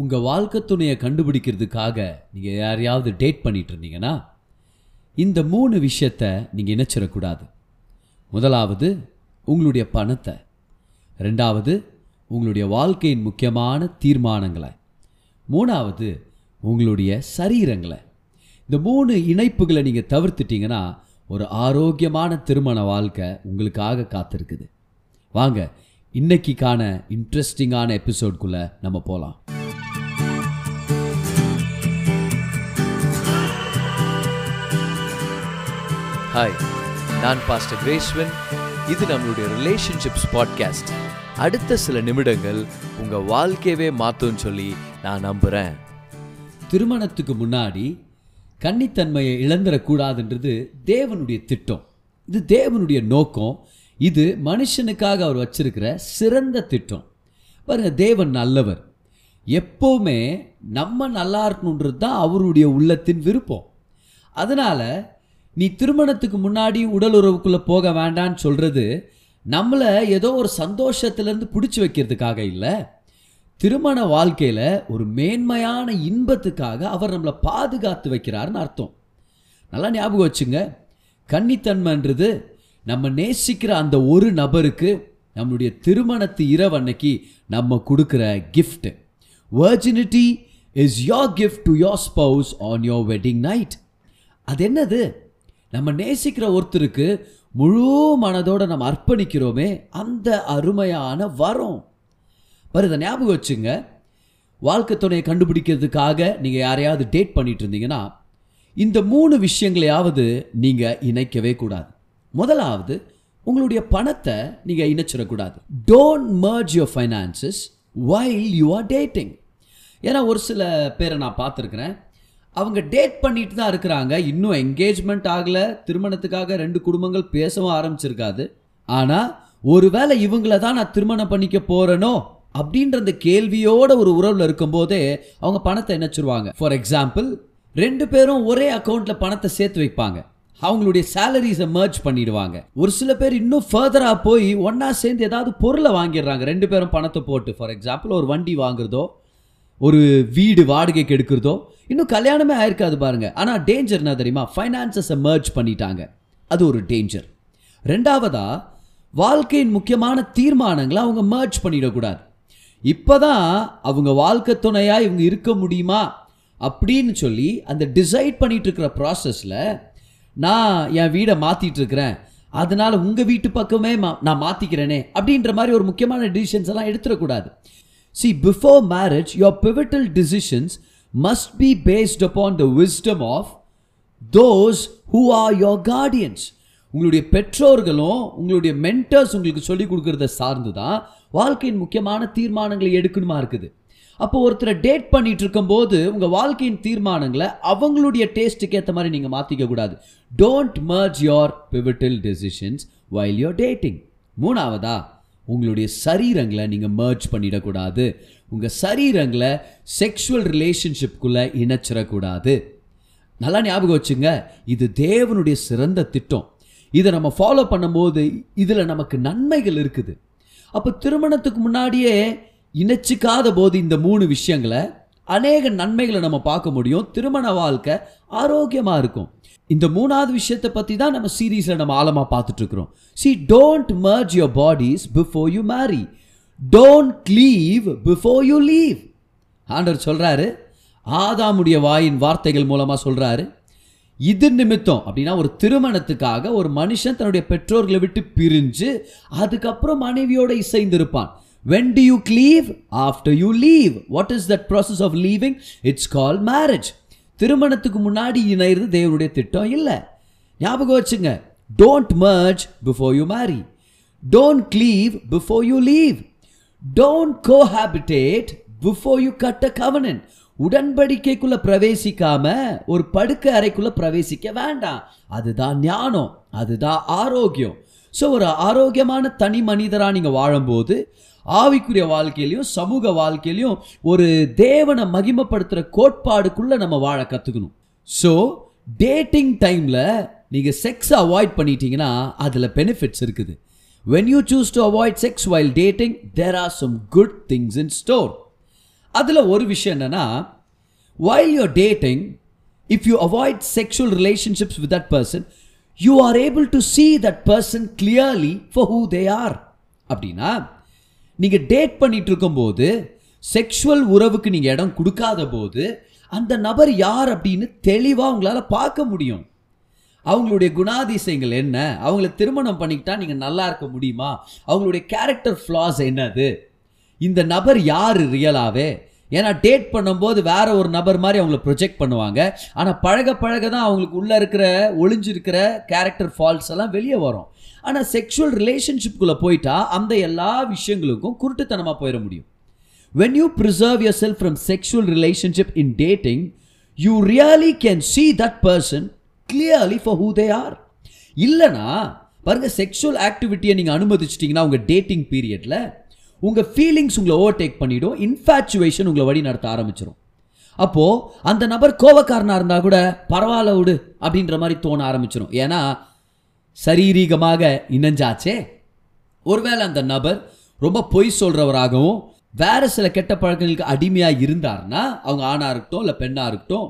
உங்கள் வாழ்க்கை துணையை கண்டுபிடிக்கிறதுக்காக நீங்கள் யாரையாவது டேட் பண்ணிட்டு இருந்தீங்கன்னா இந்த மூணு விஷயத்த நீங்கள் இணைச்சிடக்கூடாது. முதலாவது உங்களுடைய பணத்தை. ரெண்டாவது உங்களுடைய வாழ்க்கையின் முக்கியமான தீர்மானங்களை. மூணாவது உங்களுடைய சரீரங்களை. இந்த மூணு இணைப்புகளை நீங்கள் தவிர்த்துட்டீங்கன்னா ஒரு ஆரோக்கியமான திருமண வாழ்க்கை உங்களுக்காக காத்திருக்குது. வாங்க இன்னைக்கான இன்ட்ரெஸ்டிங்கான எபிசோட்குள்ளே நம்ம போகலாம் ஹாய் நான் பாஸ்டர் கிரேஸ்வன் இது நம்மளுடைய ரிலேஷன்ஷிப்ஸ் பாட்காஸ்ட் அடுத்த சில நிமிடங்கள் உங்கள் வாழ்க்கையவே மாற்றும்னு சொல்லி நான் நம்புகிறேன் திருமணத்துக்கு முன்னாடி கன்னித்தன்மையை இழந்துடக்கூடாதுன்றது தேவனுடைய திட்டம். இது தேவனுடைய நோக்கம். இது மனுஷனுக்காக அவர் வச்சிருக்கிற சிறந்த திட்டம். பாருங்கள் தேவன் நல்லவர். எப்போவுமே நம்ம நல்லா இருக்கணுன்றது தான் அவருடைய உள்ளத்தின் விருப்பம். அதனால் நீ திருமணத்துக்கு முன்னாடி உடல் உறவுக்குள்ளே போக வேண்டான்னு சொல்கிறது நம்மளை ஏதோ ஒரு சந்தோஷத்துலேருந்து பிடிச்சி வைக்கிறதுக்காக இல்லை. திருமண வாழ்க்கையில் ஒரு மேன்மையான இன்பத்துக்காக அவர் நம்மளை பாதுகாத்து வைக்கிறாருன்னு அர்த்தம். நல்லா ஞாபகம் வச்சுங்க. கன்னித்தன்மைன்றது நம்ம நேசிக்கிற அந்த ஒரு நபருக்கு நம்மளுடைய திருமணத்து இரவு அன்னைக்கு நம்ம கொடுக்குற gift virginity is your gift to your spouse on your wedding night அது என்னது? நம்ம நேசிக்கிற ஒருத்தருக்கு முழு மனதோடு நம்ம அர்ப்பணிக்கிறோமே அந்த அருமையான வரம். வருத ஞாபகம் வச்சுங்க. வாழ்க்கை துணையை கண்டுபிடிக்கிறதுக்காக நீங்கள் யாரையாவது டேட் பண்ணிட்டு இருந்தீங்கன்னா இந்த மூணு விஷயங்களையாவது நீங்கள் இணைக்கவே கூடாது. முதலாவது உங்களுடைய பணத்தை நீங்கள் இணைச்சிடக்கூடாது. Don't merge your finances while you are dating ஏன்னா ஒரு சில பேரை நான் பார்த்துருக்குறேன். அவங்க டேட் பண்ணிட்டு தான் இருக்கிறாங்க. இன்னும் என்கேஜ்மெண்ட் ஆகலை. திருமணத்துக்காக ரெண்டு குடும்பங்கள் பேசவும் ஆரம்பிச்சிருக்காது. ஆனால் ஒருவேளை இவங்கள தான் நான் திருமணம் பண்ணிக்க போகிறேனோ அப்படின்ற அந்த கேள்வியோட ஒரு உறவில் இருக்கும்போதே அவங்க பணத்தை இணைச்சிருவாங்க ஃபார் எக்ஸாம்பிள் ரெண்டு பேரும் ஒரே அக்கௌண்ட்ல பணத்தை சேர்த்து வைப்பாங்க. அவங்களுடைய சேலரிஸை மர்ஜ் பண்ணிடுவாங்க. ஒரு சில பேர் இன்னும் ஃபர்தராக போய் ஒன்றா சேர்ந்து ஏதாவது பொருளை வாங்கிடுறாங்க. ரெண்டு பேரும் பணத்தை போட்டு. ஃபார் எக்ஸாம்பிள் ஒரு வண்டி வாங்குறதோ ஒரு வீடு வாடகைக்கு எடுக்கிறதோ இன்னும் கல்யாணமே ஆயிருக்காது பாருங்க. ஆனால் டேஞ்சர் என்ன தெரியுமா? ஃபைனான்சஸை மர்ஜ் பண்ணிட்டாங்க. அது ஒரு டேஞ்சர் ரெண்டாவதா வாழ்க்கையின் முக்கியமான தீர்மானங்களை அவங்க மர்ஜ் பண்ணிடக்கூடாது. இப்போதான் அவங்க வாழ்க்கை துணையாக இவங்க இருக்க முடியுமா? அப்படின்னு சொல்லி அந்த டிசைட் பண்ணிட்டு இருக்கிற ப்ராசஸில் நான் என் வீடை மாற்றிட்டு இருக்கிறேன் அதனால் உங்கள் வீட்டு பக்கமே மா- நான் மாற்றிக்கிறேனே அப்படின்ற மாதிரி ஒரு முக்கியமான டிசிஷன்ஸ் எல்லாம் எடுத்துடக்கூடாது. See before marriage your pivotal decisions must be based upon the wisdom of those who are your guardians உங்களுடைய பெற்றோர்களும் உங்களுடைய மென்டர்ஸ் உங்களுக்கு சொல்லிக் கொடுக்கறத சார்ந்து தான் வாழ்க்கையின் முக்கியமான தீர்மானங்களை எடுக்கணுமா இருக்குது. அப்போ ஒருத்தரை டேட் பண்ணிட்டு இருக்கும்போது உங்கள் வாழ்க்கையின் தீர்மானங்களை அவங்களுடைய டேஸ்ட்டுக்கு ஏற்ற மாதிரி நீங்கள் மாற்றிக்க கூடாது. Don't merge your pivotal decisions while your dating மூணாவதா உங்களுடைய சரீரங்களை நீங்கள் மர்ஜ் பண்ணிடக்கூடாது. உங்கள் சரீரங்களை செக்ஷுவல் ரிலேஷன்ஷிப்குள்ளே இணைச்சிடக்கூடாது. நல்லா ஞாபகம் வச்சுங்க இது தேவனுடைய சிறந்த திட்டம். இதை நம்ம ஃபாலோ பண்ணும்போது இதில் நமக்கு நன்மைகள் இருக்குது. அப்போ திருமணத்துக்கு முன்னாடியே இணைச்சிக்காத போது இந்த மூணு விஷயங்களை அநேக நன்மைகளை நம்ம பார்க்க முடியும். திருமண வாழ்க்கை ஆரோக்கியமாக இருக்கும். இந்த மூணாவது விஷயத்தை பற்றி தான் நம்ம சீரீஸில் நம்ம ஆழமாக பார்த்துட்ருக்குறோம் see don't merge your bodies before you marry don't leave before you leave ஆண்டவர் சொல்கிறாரு ஆதாமுடைய வாயின் வார்த்தைகள் மூலமாக சொல்கிறாரு இது நிமித்தம் அப்படின்னா ஒரு திருமணத்துக்காக ஒரு மனுஷன் தன்னுடைய பெற்றோர்களை விட்டு பிரிஞ்சு அதுக்கப்புறம் மனைவியோடு இசைந்திருப்பான். When do you cleave? After you leave. What is that process of leaving? It's called marriage. திருமணத்துக்கு முன்னாடி இணையிறது தேவனுடைய திட்டம் இல்லை ஞாபகம் வச்சுங்க don't merge before you marry don't cleave before you leave don't cohabitate before you cut a covenant உடன்படிக்கைக்குள்ளே பிரவேசிக்காம ஒரு படுக்கை அறைக்குள்ளே பிரவேசிக்க வேண்டாம் அதுதான் ஞானம் அதுதான் ஆரோக்கியம் ஸோ ஒரு ஆரோக்கியமான தனி மனிதராக நீங்கள் வாழும்போது ஆவிக்குரிய வாழ்க்கையிலையும் சமூக வாழ்க்கையிலையும் ஒரு தேவனை மகிமப்படுத்துகிற கோட்பாடுக்குள்ளே நம்ம வாழ கற்றுக்கணும் ஸோ டேட்டிங் டைமில் நீங்கள் செக்ஸை அவாய்ட் பண்ணிட்டீங்கன்னா அதில் பெனிஃபிட்ஸ் இருக்குது when you choose to avoid sex while dating there are some good things in store அதில் ஒரு விஷயம் என்னென்னா while your dating if you avoid sexual relationships with that person you are able to see that person clearly for who they are அப்படின்னா நீங்கள் date பண்ணிட்டு இருக்கும்போது sexual உறவுக்கு நீங்கள் இடம் கொடுக்காத போது அந்த நபர் யார் அப்படின்னு தெளிவாக உங்களால் பார்க்க முடியும். அவங்களுடைய குணாதிசயங்கள் என்ன? அவங்கள திருமணம் பண்ணிக்கிட்டா நீங்கள் நல்லா இருக்க முடியுமா? அவங்களுடைய கேரக்டர் ஃப்ளாஸ் என்னது? இந்த நபர் யார் ரியலாகவே ஏன்னா டேட் பண்ணும்போது வேற ஒரு நபர் மாதிரி அவங்கள ப்ரொஜெக்ட் பண்ணுவாங்க. ஆனால் பழக பழக தான் அவங்களுக்கு உள்ளே இருக்கிற ஒளிஞ்சிருக்கிற கேரக்டர் ஃபால்ஸ் எல்லாம் வெளியே வரும். ஆனால் செக்ஷுவல் ரிலேஷன்ஷிப்குள்ளே போயிட்டா அந்த எல்லா விஷயங்களுக்கும் குருட்டுத்தனமாக போயிட முடியும். When you preserve yourself from sexual relationship in dating you really can see that person clearly for who they are இல்லைனா பாருங்க செக்ஷுவல் ஆக்டிவிட்டியை நீங்கள் அனுமதிச்சிட்டிங்கன்னா உங்கள் டேட்டிங் பீரியடில் உங்கள் ஃபீலிங்ஸ் உங்களை ஓவர்டேக் பண்ணிவிடும் இன்ஃபேச்சுவேஷன் உங்களை வழி நடத்த ஆரம்பிச்சிடும் அப்போது அந்த நபர் கோவக்காரனாக இருந்தால் கூட பரவாயில்ல விடு அப்படின்ற மாதிரி தோண ஆரம்பிச்சிடும் ஏன்னா சரீரீகமாக இணைஞ்சாச்சே? ஒருவேளை அந்த நபர் ரொம்ப பொய் சொல்கிறவராகவும் வேறு சில கெட்ட பழக்கங்களுக்கு அடிமையாக இருந்தாருன்னா அவங்க ஆணாக இருக்கட்டும் இல்லை பெண்ணாக இருக்கட்டும்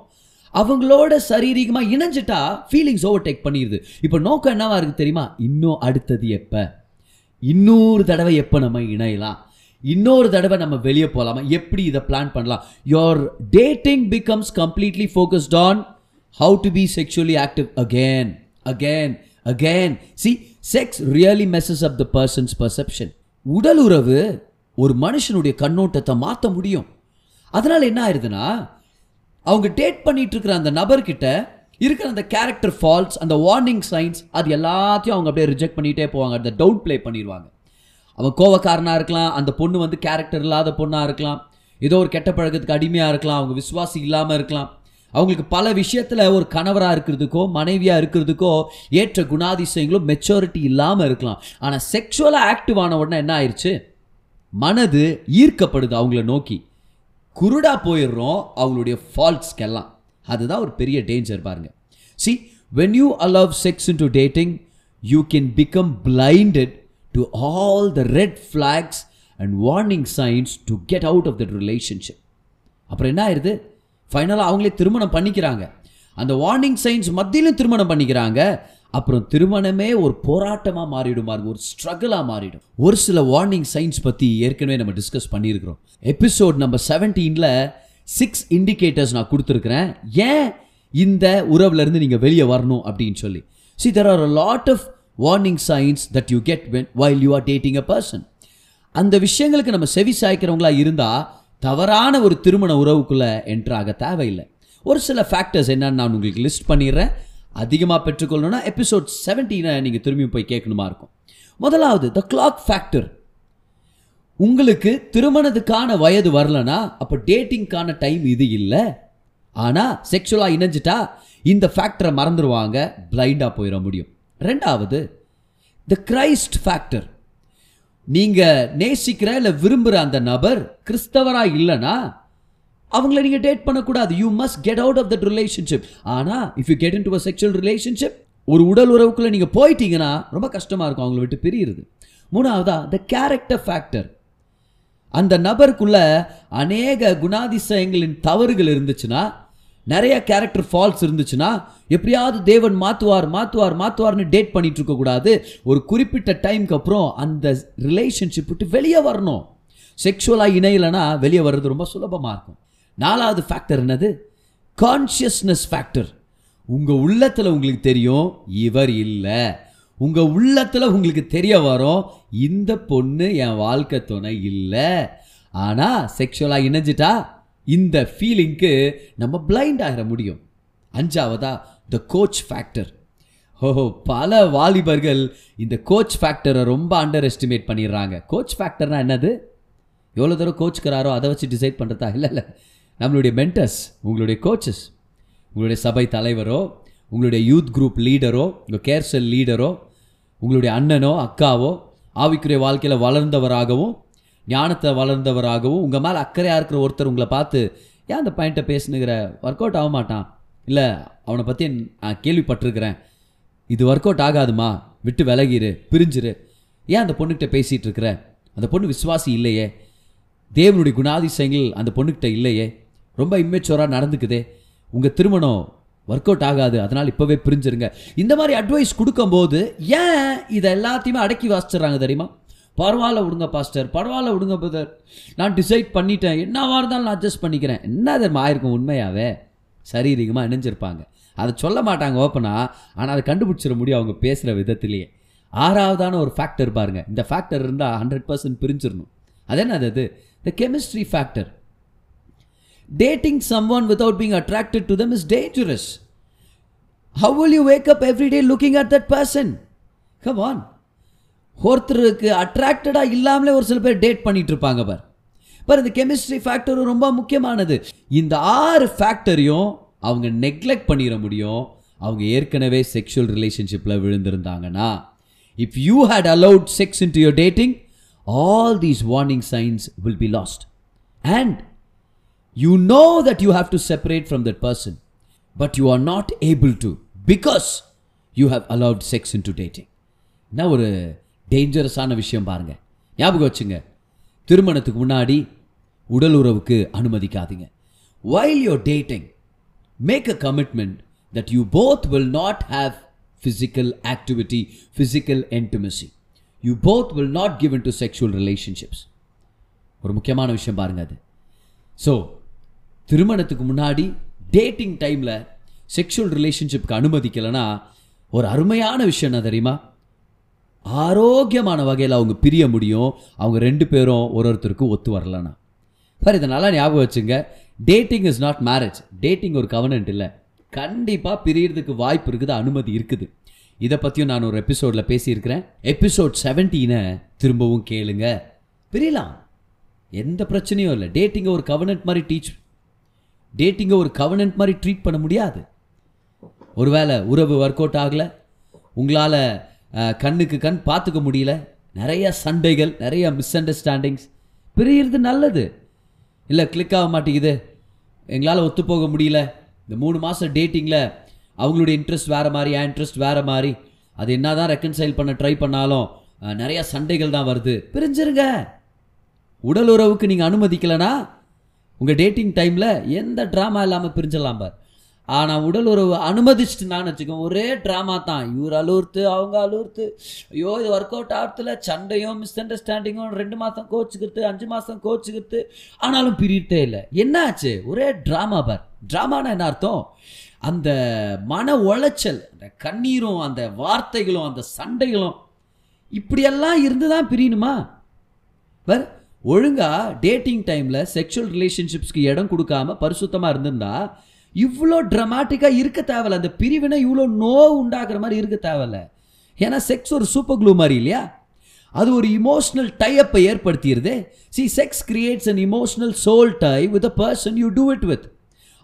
அவங்களோட சரீரீகமாக இணைஞ்சிட்டா ஃபீலிங்ஸ் ஓவர்டேக் பண்ணிடுது இப்போ நோக்கம் என்னவா இருக்குது தெரியுமா? இன்னும் அடுத்தது எப்போ? இன்னொரு தடவை எப்போ நம்ம இணையலாம்? இன்னொரு தடவை நம்ம வெளியே போகலாமா எப்படி இதை பிளான் பண்ணலாம்? Your dating becomes completely focused on how to be sexually active again again again see sex really messes up the person's perception உடல் உறவு ஒரு மனுஷனுடைய கண்ணோட்டத்தை மாற்ற முடியும். அதனால் என்ன ஆயிருதுன்னா அவங்க டேட் பண்ணிட்டு இருக்கிற அந்த நபர்கிட்ட இருக்கிற அந்த கேரக்டர் ஃபால்ஸ் அந்த வார்னிங் சைன்ஸ் அது எல்லாத்தையும் அவங்க அப்படியே ரிஜெக்ட் பண்ணிகிட்டே போவாங்க. அந்த டவுன் ப்ளே பண்ணிடுவாங்க. அவன் கோவக்காரனாக இருக்கலாம் அந்த பொண்ணு வந்து கேரக்டர் இல்லாத பொண்ணாக இருக்கலாம் ஏதோ ஒரு கெட்ட பழக்கத்துக்கு அடிமையாக இருக்கலாம் அவங்க விசுவாசி இல்லாமல் இருக்கலாம். அவங்களுக்கு பல விஷயத்தில் ஒரு கணவராக இருக்கிறதுக்கோ மனைவியாக இருக்கிறதுக்கோ ஏற்ற குணாதிசயங்களும் மெச்சூரிட்டி இல்லாமல் இருக்கலாம். ஆனால் செக்ஷுவலாக ஆக்டிவ் ஆன உடனே என்ன ஆயிடுச்சு மனது ஈர்க்கப்படுது அவங்கள நோக்கி. குருடா போயிடுறோம் அவங்களுடைய ஃபால்ட்ஸ்க்கெல்லாம் அதுதான் ஒரு பெரிய டேஞ்சர் பாருங்க. See when you allow sex into dating you can become blinded to all the red flags and warning signs to get out of that relationship அப்புறம் என்ன ஆயிடுது ஃபைனலாக அவங்களே திருமணம் பண்ணிக்கிறாங்க. அந்த வார்னிங் சைன்ஸ் மத்தியிலும் திருமணம் பண்ணிக்கிறாங்க. அப்புறம் திருமணமே ஒரு போராட்டமாக மாறிடும் பாருங்க ஒரு ஸ்ட்ரகிளாக மாறிடும். ஒரு சில வார்னிங் சைன்ஸ் பற்றி ஏற்கனவே நம்ம டிஸ்கஸ் பண்ணியிருக்கிறோம். எபிசோட் நம்பர் செவன்டீனில் சிக்ஸ் இண்டிகேட்டர்ஸ் நான் கொடுத்துருக்குறேன். ஏன் இந்த உறவுலேருந்து நீங்கள் வெளியே வரணும் அப்படின்னு சொல்லி. See there are a lot of warning signs that you get when while you are dating a person அந்த விஷயங்களுக்கு நம்ம செவி சாய்க்கிறவங்களா இருந்தால் தவறான ஒரு திருமண உறவுக்குள்ளே என்ட்ராக தேவையில்லை. ஒரு சில ஃபேக்டர்ஸ் என்னன்னு நான் உங்களுக்கு லிஸ்ட் பண்ணிடுறேன். அதிகமாக பெற்றுக்கொள்ளணும்னா எபிசோட் செவன்டீனை நீங்கள் திரும்பி போய் கேட்கணுமா இருக்கும். முதலாவது த கிளாக் ஃபேக்டர் உங்களுக்கு திருமணத்துக்கான வயது வரலனா அப்போ டேட்டிங்க்கான டைம் இது இல்லை. ஆனால் செக்ஷுவலாக இணைஞ்சிட்டா இந்த ஃபேக்டரை மறந்துடுவாங்க பிளைண்டாக போயிட முடியும். ரெண்டாவது த கிரைஸ்ட் ஃபேக்டர் நீங்க நேசிக்கிற இல்லை விரும்புகிற அந்த நபர் கிறிஸ்தவரா இல்லனா அவங்கள நீங்க டேட் பண்ணக்கூடாது. You must get out of that relationship ஆனா if you get into a sexual relationship ஒரு உடல் உறவுக்குள்ள நீங்க போயிட்டீங்கன்னா ரொம்ப கஷ்டமா இருக்கும். அவங்கள விட்டு பிரியுறது. மூணாவதா த கேரக்டர் ஃபேக்டர் அந்த நபருக்குள்ள அநேக குணாதிசயங்களின் தவறுகள் இருந்துச்சுன்னா நிறைய கேரக்டர் ஃபால்ஸ் இருந்துச்சுன்னா எப்படியாவது தேவன் மாத்துவார் மாத்துவார் மாற்றுவார்னு டேட் பண்ணிட்டு இருக்கக்கூடாது ஒரு குறிப்பிட்ட டைம்க்கு அப்புறம் அந்த ரிலேஷன்ஷிப் விட்டு வெளியே வரணும். செக்ஷுவலாக இணையலைன்னா வெளியே வர்றது ரொம்ப சுலபமாக இருக்கும். நாலாவது ஃபேக்டர் என்னது? கான்ஷியஸ்னஸ் ஃபேக்டர் உங்கள் உள்ளத்தில் உங்களுக்கு தெரியும் இவர் இல்லை. உங்கள் உள்ளத்தில் உங்களுக்கு தெரிய வரும் இந்த பொண்ணு என் வாழ்க்கை துணை இல்லை. ஆனால் செக்ஷுவலாக இணைஞ்சிட்டா இந்த ஃபீலிங்க்கு நம்ம பிளைண்ட் ஆகிட முடியும். அஞ்சாவதா த கோச் ஃபேக்டர் ஓஹோ பல வாலிபர்கள் இந்த கோச் ஃபேக்டரை ரொம்ப அண்டர் எஸ்டிமேட் பண்ணிடுறாங்க கோச் ஃபேக்டர்னா என்னது? எவ்வளோ தூரம் கோச்சுக்கிறாரோ அதை வச்சு டிசைட் பண்ணுறதா இல்லை இல்லை. நம்மளுடைய மென்டர்ஸ் உங்களுடைய கோச்சஸ் உங்களுடைய சபை தலைவரோ உங்களுடைய யூத் குரூப் லீடரோ உங்கள் கேர்சல் லீடரோ உங்களுடைய அண்ணனோ அக்காவோ ஆவிக்குரிய வாழ்க்கையில் வளர்ந்தவராகவும் ஞானத்தை வளர்ந்தவராகவும் உங்கள் மேலே அக்கறையாக இருக்கிற ஒருத்தர் உங்களை பார்த்து ஏன் அந்த பாயிண்ட்டை பேசுனுங்கிற? ஒர்க் அவுட் ஆக மாட்டான். இல்லை அவனை பற்றி நான் கேள்விப்பட்டிருக்கிறேன். இது ஒர்க் அவுட் ஆகாதுமா? விட்டு விலகிரு பிரிஞ்சிரு. ஏன் அந்த பொண்ணுக்கிட்ட பேசிகிட்டு இருக்கிற? அந்த பொண்ணு விசுவாசி இல்லையே. தேவனுடைய குணாதிசயங்கள் அந்த பொண்ணுக்கிட்ட இல்லையே. ரொம்ப இம்மெச்சோராக நடந்துக்குதே. உங்கள் திருமணம் ஒர்க் அவுட் ஆகாது அதனால் இப்போவே பிரிஞ்சிருங்க. இந்த மாதிரி அட்வைஸ் கொடுக்கும்போது ஏன் இதை எல்லாத்தையுமே அடக்கி வாசிச்சிடுறாங்க தெரியுமா? பரவாயில்ல விடுங்க பாஸ்டர் பரவாயில்ல விடுங்க பிரதர் நான் டிசைட் பண்ணிட்டேன். என்னவாக இருந்தாலும் நான் அட்ஜஸ்ட் பண்ணிக்கிறேன். என்ன அது ஆயிருக்கும் உண்மையாகவே சரீரிகமாக இணைஞ்சிருப்பாங்க. அதை சொல்ல மாட்டாங்க ஓப்பனாக ஆனால் அதை கண்டுபிடிச்சிட முடியும் அவங்க பேசுகிற விதத்திலேயே. ஆறாவதான ஒரு ஃபேக்டர் பாருங்க. இந்த ஃபேக்டர் இருந்தால் ஹண்ட்ரட் பர்சன்ட் பிரிஞ்சிடணும். அது என்னது அது? The chemistry factor dating someone being attracted attracted them is dangerous. How will you wake up every day looking at that person come on ஒருத்தருக்கு அட்ராக்டடாக இல்லாமலே ஒரு சில பேர் டேட் பண்ணிட்டு இருப்பாங்க பார். பார் இந்த கெமிஸ்ட்ரி ஃபேக்டரும் ரொம்ப முக்கியமானது. இந்த ஆறு ஃபேக்டரையும் அவங்க நெக்லெக்ட் பண்ணிட முடியும். அவங்க ஏற்கனவே செக்ஷுவல் ரிலேஷன்ஷிப்பில் விழுந்திருந்தாங்கன்னா if you had allowed sex into your dating all these warning signs will be lost and you know that you have to separate from that person but you are not able to because you you allowed sex into dating என்ன ஒரு டேஞ்சரஸான விஷயம் பாருங்க. ஞாபகம் வச்சுங்க. திருமணத்துக்கு முன்னாடி உடல் உறவுக்கு அனுமதிக்காதீங்க. While your dating make a commitment that you both will not have physical activity physical intimacy you both will not given to sexual relationships ஒரு முக்கியமான விஷயம் பாருங்க அது. ஸோ திருமணத்துக்கு முன்னாடி டேட்டிங் டைமில் செக்ஷுவல் ரிலேஷன்ஷிப்க்கு அனுமதிக்கலைன்னா ஒரு அருமையான விஷயம் என்ன தெரியுமா? ஆரோக்கியமான வகையில் அவங்க பிரிய முடியும். அவங்க ரெண்டு பேரும் ஒரு ஒருத்தருக்கு ஒத்து வரலன்னா. சார் இதை நல்லா ஞாபகம் வச்சுங்க. Dating is not marriage dating ஒரு கவனன்ட் இல்லை. கண்டிப்பாக பிரியறதுக்கு வாய்ப்பு இருக்குது அனுமதி இருக்குது. இதை பற்றியும் நான் ஒரு எபிசோடில் பேசியிருக்கிறேன். எபிசோட் செவன்டீனை திரும்பவும் கேளுங்க. பிரியலாம். எந்த பிரச்சனையும் இல்லை. டேட்டிங்கை ஒரு கவனன்ட் மாதிரி டீச் டேட்டிங்கை ஒரு கவனன்ட் மாதிரி ட்ரீட் பண்ண முடியாது. ஒருவேளை உறவு ஒர்க் அவுட் ஆகலை. உங்களால் கண்ணுக்கு கண் பார்த்துக்க முடியல. நிறைய சண்டைகள் நிறைய மிஸ் அண்டர்ஸ்டாண்டிங்ஸ் பிரியறது நல்லது. இல்லை கிளிக் ஆக மாட்டேங்குது. எங்களால் ஒத்து போக முடியல. இந்த மூணு மாதம் டேட்டிங்கில் அவங்களுடைய இன்ட்ரெஸ்ட் வேறு மாதிரி என் இன்ட்ரெஸ்ட் வேறு மாதிரி. அது என்ன தான் ரெக்கன்சைல் பண்ண ட்ரை பண்ணாலும் நிறையா நிறைய சண்டைகள் தான் வருது. பிரிஞ்சிருங்க. உடல் உறவுக்கு நீங்கள் அனுமதிக்கலைன்னா உங்கள் டேட்டிங் டைமில் எந்த ட்ராமா இல்லாமல் பிரிஞ்சிடலாம் பார். ஆனால் உடல் உறவு அனுமதிச்சுட்டுனான்னு வச்சுக்கோங்க ஒரே ட்ராமா தான். இவர் அலுர்த்து அவங்க அலுர்த்து ஐயோ இது ஒர்க் அவுட் ஆகிறதுல சண்டையும் மிஸ் அண்டர்ஸ்டாண்டிங்கும் ரெண்டு மாதம் கோச்சுக்கிறது அஞ்சு மாதம் கோச்சுக்கிறது. ஆனாலும் பிரிட்டே இல்லை. என்னாச்சு? ஒரே ட்ராமா பார். ட்ராமானா என்ன அர்த்தம்? அந்த மன உளைச்சல் அந்த கண்ணீரும் அந்த வார்த்தைகளும் அந்த சண்டைகளும் இப்படியெல்லாம் இருந்து தான் பிரியணுமா? பர் ஒழுங்காக டேட்டிங் டைமில் செக்ஷுவல் ரிலேஷன்ஷிப்ஸ்க்கு இடம் கொடுக்காம பரிசுத்தமாக இருந்திருந்தா இவ்வளோ ட்ரமாட்டிக்காக இருக்க தேவையில்ல. அந்த பிரிவினை இவ்வளோ நோவு உண்டாக்குற மாதிரி இருக்க தேவையில்ல. ஏன்னா செக்ஸ் ஒரு சூப்பர் க்ளூ மாதிரி இல்லையா? அது ஒரு இமோஷனல் டைப்பை ஏற்படுத்தியிருது see sex creates an emotional soul tie with a person you do it with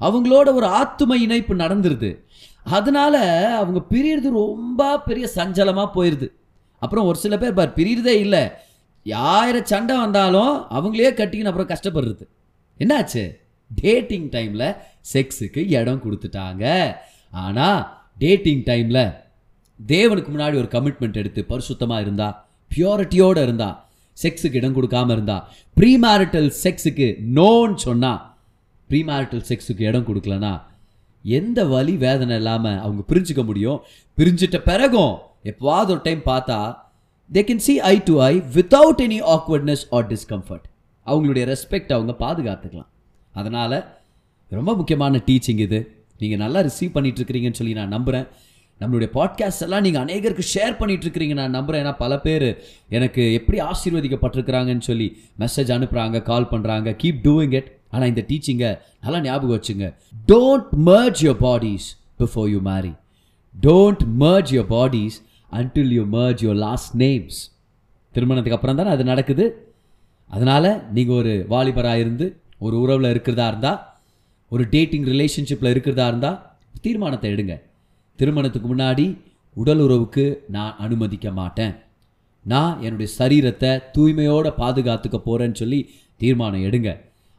அவங்களோட ஒரு ஆத்தும இணைப்பு நடந்துருது. அதனால அவங்க பிரியறது ரொம்ப பெரிய சஞ்சலமாக போயிடுது அப்புறம் ஒரு சில பேர் பார் பிரியறதே இல்லை. யாயிரம் சண்டை வந்தாலும் அவங்களே கட்டிக்கின்னு அப்புறம் கஷ்டப்படுறது. என்னாச்சு? டேட்டிங் டைமில் செக்ஸுக்கு இடம் கொடுத்துட்டாங்க. ஆனால் டேட்டிங் டைமில் தேவனுக்கு முன்னாடி ஒரு கமிட்மெண்ட் எடுத்து பரிசுத்தமாக இருந்தா பியூரிட்டியோடு இருந்தா செக்ஸுக்கு இடம் கொடுக்காம இருந்தா ப்ரீமேரிட்டல் செக்ஸுக்கு நோன்னு சொன்னால் ப்ரீமேரிட்டல் செக்ஸுக்கு இடம் கொடுக்கலனா எந்த வலி வேதனை இல்லாமல் அவங்க பிரிஞ்சுக்க முடியும்? பிரிஞ்சிட்ட பிறகும் எப்போவாவது ஒரு டைம் பார்த்தா they can see eye to eye without any awkwardness or discomfort அவங்களுடைய ரெஸ்பெக்ட் அவங்க பாதுகாத்துக்கலாம். அதனால் ரொம்ப முக்கியமான டீச்சிங் இது. நீங்கள் நல்லா ரிசீவ் பண்ணிட்டுருக்கிறீங்கன்னு சொல்லி நான் நம்புகிறேன் நம்மளுடைய பாட்காஸ்ட் எல்லாம் நீங்கள் அநேகருக்கு ஷேர் பண்ணிகிட்ருக்கிறீங்க நான் நம்புகிறேன் ஏன்னா பல பேர் எனக்கு எப்படி ஆசீர்வதிக்கப்பட்டிருக்கிறாங்கன்னு சொல்லி மெசேஜ் அனுப்புகிறாங்க கால் பண்ணுறாங்க கீப் டூயிங் இட் ஆனால் இந்த டீச்சிங்கை நல்லா ஞாபகம் வச்சுங்க. Don't merge your bodies before you marry don't merge your bodies until you merge your last names திருமணத்துக்கு அப்புறம் தானே அது நடக்குது. அதனால் நீங்கள் ஒரு வாலிபராக இருந்து ஒரு உறவில் இருக்கிறதா இருந்தால் ஒரு டேட்டிங் ரிலேஷன்ஷிப்பில் இருக்கிறதா இருந்தால் தீர்மானத்தை எடுங்க. திருமணத்துக்கு முன்னாடி உடல் உறவுக்கு நான் அனுமதிக்க மாட்டேன். நான் என்னுடைய சரீரத்தை தூய்மையோடு பாதுகாத்துக்க போகிறேன்னு சொல்லி தீர்மானம் எடுங்க.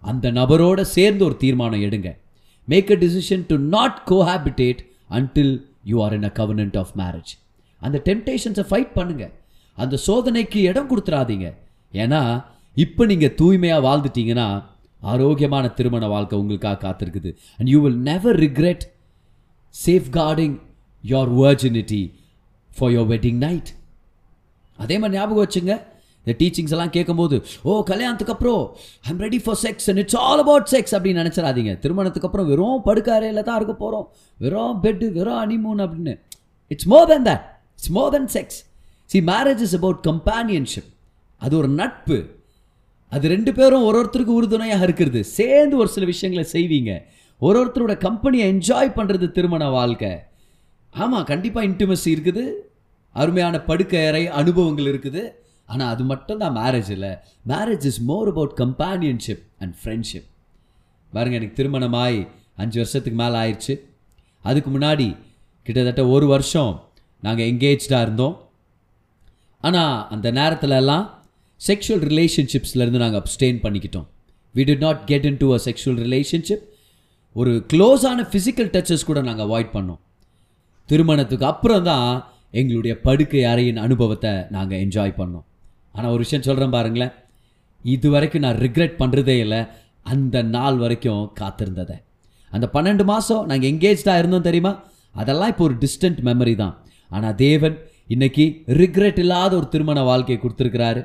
அந்த நபரோடு சேர்ந்து ஒரு தீர்மானம் எடுங்க. Make a decision to not cohabitate until you are in a covenant of marriage அந்த டெம்டேஷன்ஸை ஃபைட் பண்ணுங்கள் அந்த சோதனைக்கு இடம் கொடுத்துறாதீங்க. ஏன்னா இப்போ நீங்கள் தூய்மையாக வாழ்ந்துட்டீங்கன்னா ஆரோக்கியமான திருமண வாழ்க்கை உங்களுக்காக காத்திருக்குது. And you will never regret safeguarding your virginity for your wedding night அதே மாதிரி ஞாபகம் வச்சுங்க இந்த டீச்சிங்ஸ் எல்லாம் கேட்கும்போது ஓ கல்யாணத்துக்கு அப்புறம் I'm ready for sex and it's all about sex அப்படின்னு நினச்சிடாதீங்க. திருமணத்துக்கு அப்புறம் வெறும் படுக்காரையில் தான் இருக்க போகிறோம் வெறும் பெட்டு வெறும் அனிமூன் அப்படின்னு. It's more than that it's more than sex see marriage is about companionship அது ஒரு நட்பு. அது ரெண்டு பேரும் ஒரு ஒருத்தருக்கு உறுதுணையாக இருக்கிறது. சேர்ந்து ஒரு சில விஷயங்களை செய்வீங்க. ஒரு ஒருத்தரோட கம்பெனியை என்ஜாய் பண்ணுறது திருமண வாழ்க்கை. ஆமாம் கண்டிப்பாக இன்டிமசி இருக்குது. அருமையான படுக்கை அறை அனுபவங்கள் இருக்குது. ஆனால் அது மட்டும் தான் மேரேஜ் இல்லை. Marriage is more about companionship and friendship பாருங்கள் எனக்கு திருமணமாய் அஞ்சு வருஷத்துக்கு மேலே ஆயிடுச்சு. அதுக்கு முன்னாடி கிட்டத்தட்ட ஒரு வருஷம் நாங்கள் எங்கேஜாக இருந்தோம். ஆனால் அந்த நேரத்துலலாம் செக்ஷுவல் ரிலேஷன்ஷிப்ஸ்லேருந்து நாங்கள் அப்டெயின் பண்ணிக்கிட்டோம். We did not get into a sexual relationship ஒரு க்ளோஸான ஃபிசிக்கல் டச்சஸ் கூட நாங்கள் அவாய்ட் பண்ணோம். திருமணத்துக்கு அப்புறம் தான் எங்களுடைய படுக்கை அறையின் அனுபவத்தை நாங்கள் என்ஜாய் பண்ணோம். ஆனால் ஒரு விஷயம் சொல்கிறேன் பாருங்களேன். இது வரைக்கும் நான் ரிக்ரெட் பண்ணுறதே இல்லை. அந்த நாள் வரைக்கும் காத்திருந்ததை. அந்த பன்னெண்டு மாதம் நாங்கள் எங்கேஜ்டாக இருந்தோம் தெரியுமா? அதெல்லாம் இப்போ ஒரு டிஸ்டன்ட் மெமரி தான். ஆனால் தேவன் இன்னைக்கு ரிக்ரெட் இல்லாத ஒரு திருமண வாழ்க்கையை கொடுத்துருக்கிறாரு.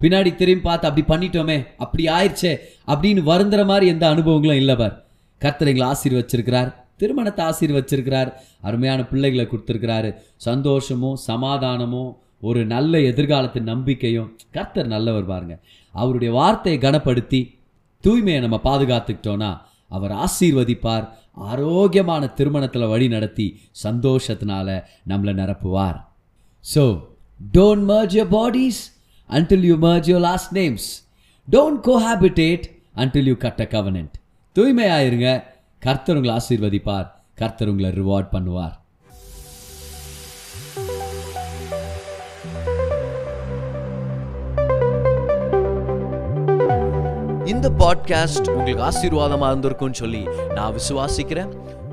பின்னாடி திரும்பி பார்த்து அப்படி பண்ணிட்டோமே அப்படி ஆயிடுச்சே அப்படின்னு வருந்துற மாதிரி எந்த அனுபவங்களும் இல்லை பார். கர்த்தர் எங்களை ஆசீர்வச்சிருக்கிறார் திருமணத்தை ஆசீர்வச்சிருக்கிறார் அருமையான பிள்ளைகளை கொடுத்துருக்கிறாரு. சந்தோஷமும் சமாதானமும் ஒரு நல்ல எதிர்காலத்தின் நம்பிக்கையும். கர்த்தர் நல்லவர் பாருங்க. அவருடைய வார்த்தையை கனப்படுத்தி தூய்மையை நம்ம பாதுகாத்துக்கிட்டோன்னா அவர் ஆசீர்வதிப்பார் ஆரோக்கியமான திருமணத்தில் வழி நடத்தி சந்தோஷத்தினால நம்மளை நிரப்புவார். So don't merge your bodies until you merge your last names. Don't cohabitate until you cut a covenant. தூய்மையாயிருங்க கர்த்தர் உங்களை ஆசீர்வதிப்பார் கர்த்தர் உங்களை ரிவார்ட் பண்ணுவார் இந்த பாட்காஸ்ட் உங்களுக்கு ஆசீர்வாதமாக இருந்திருக்கும்னு சொல்லி நான் விசுவாசிக்கிறேன்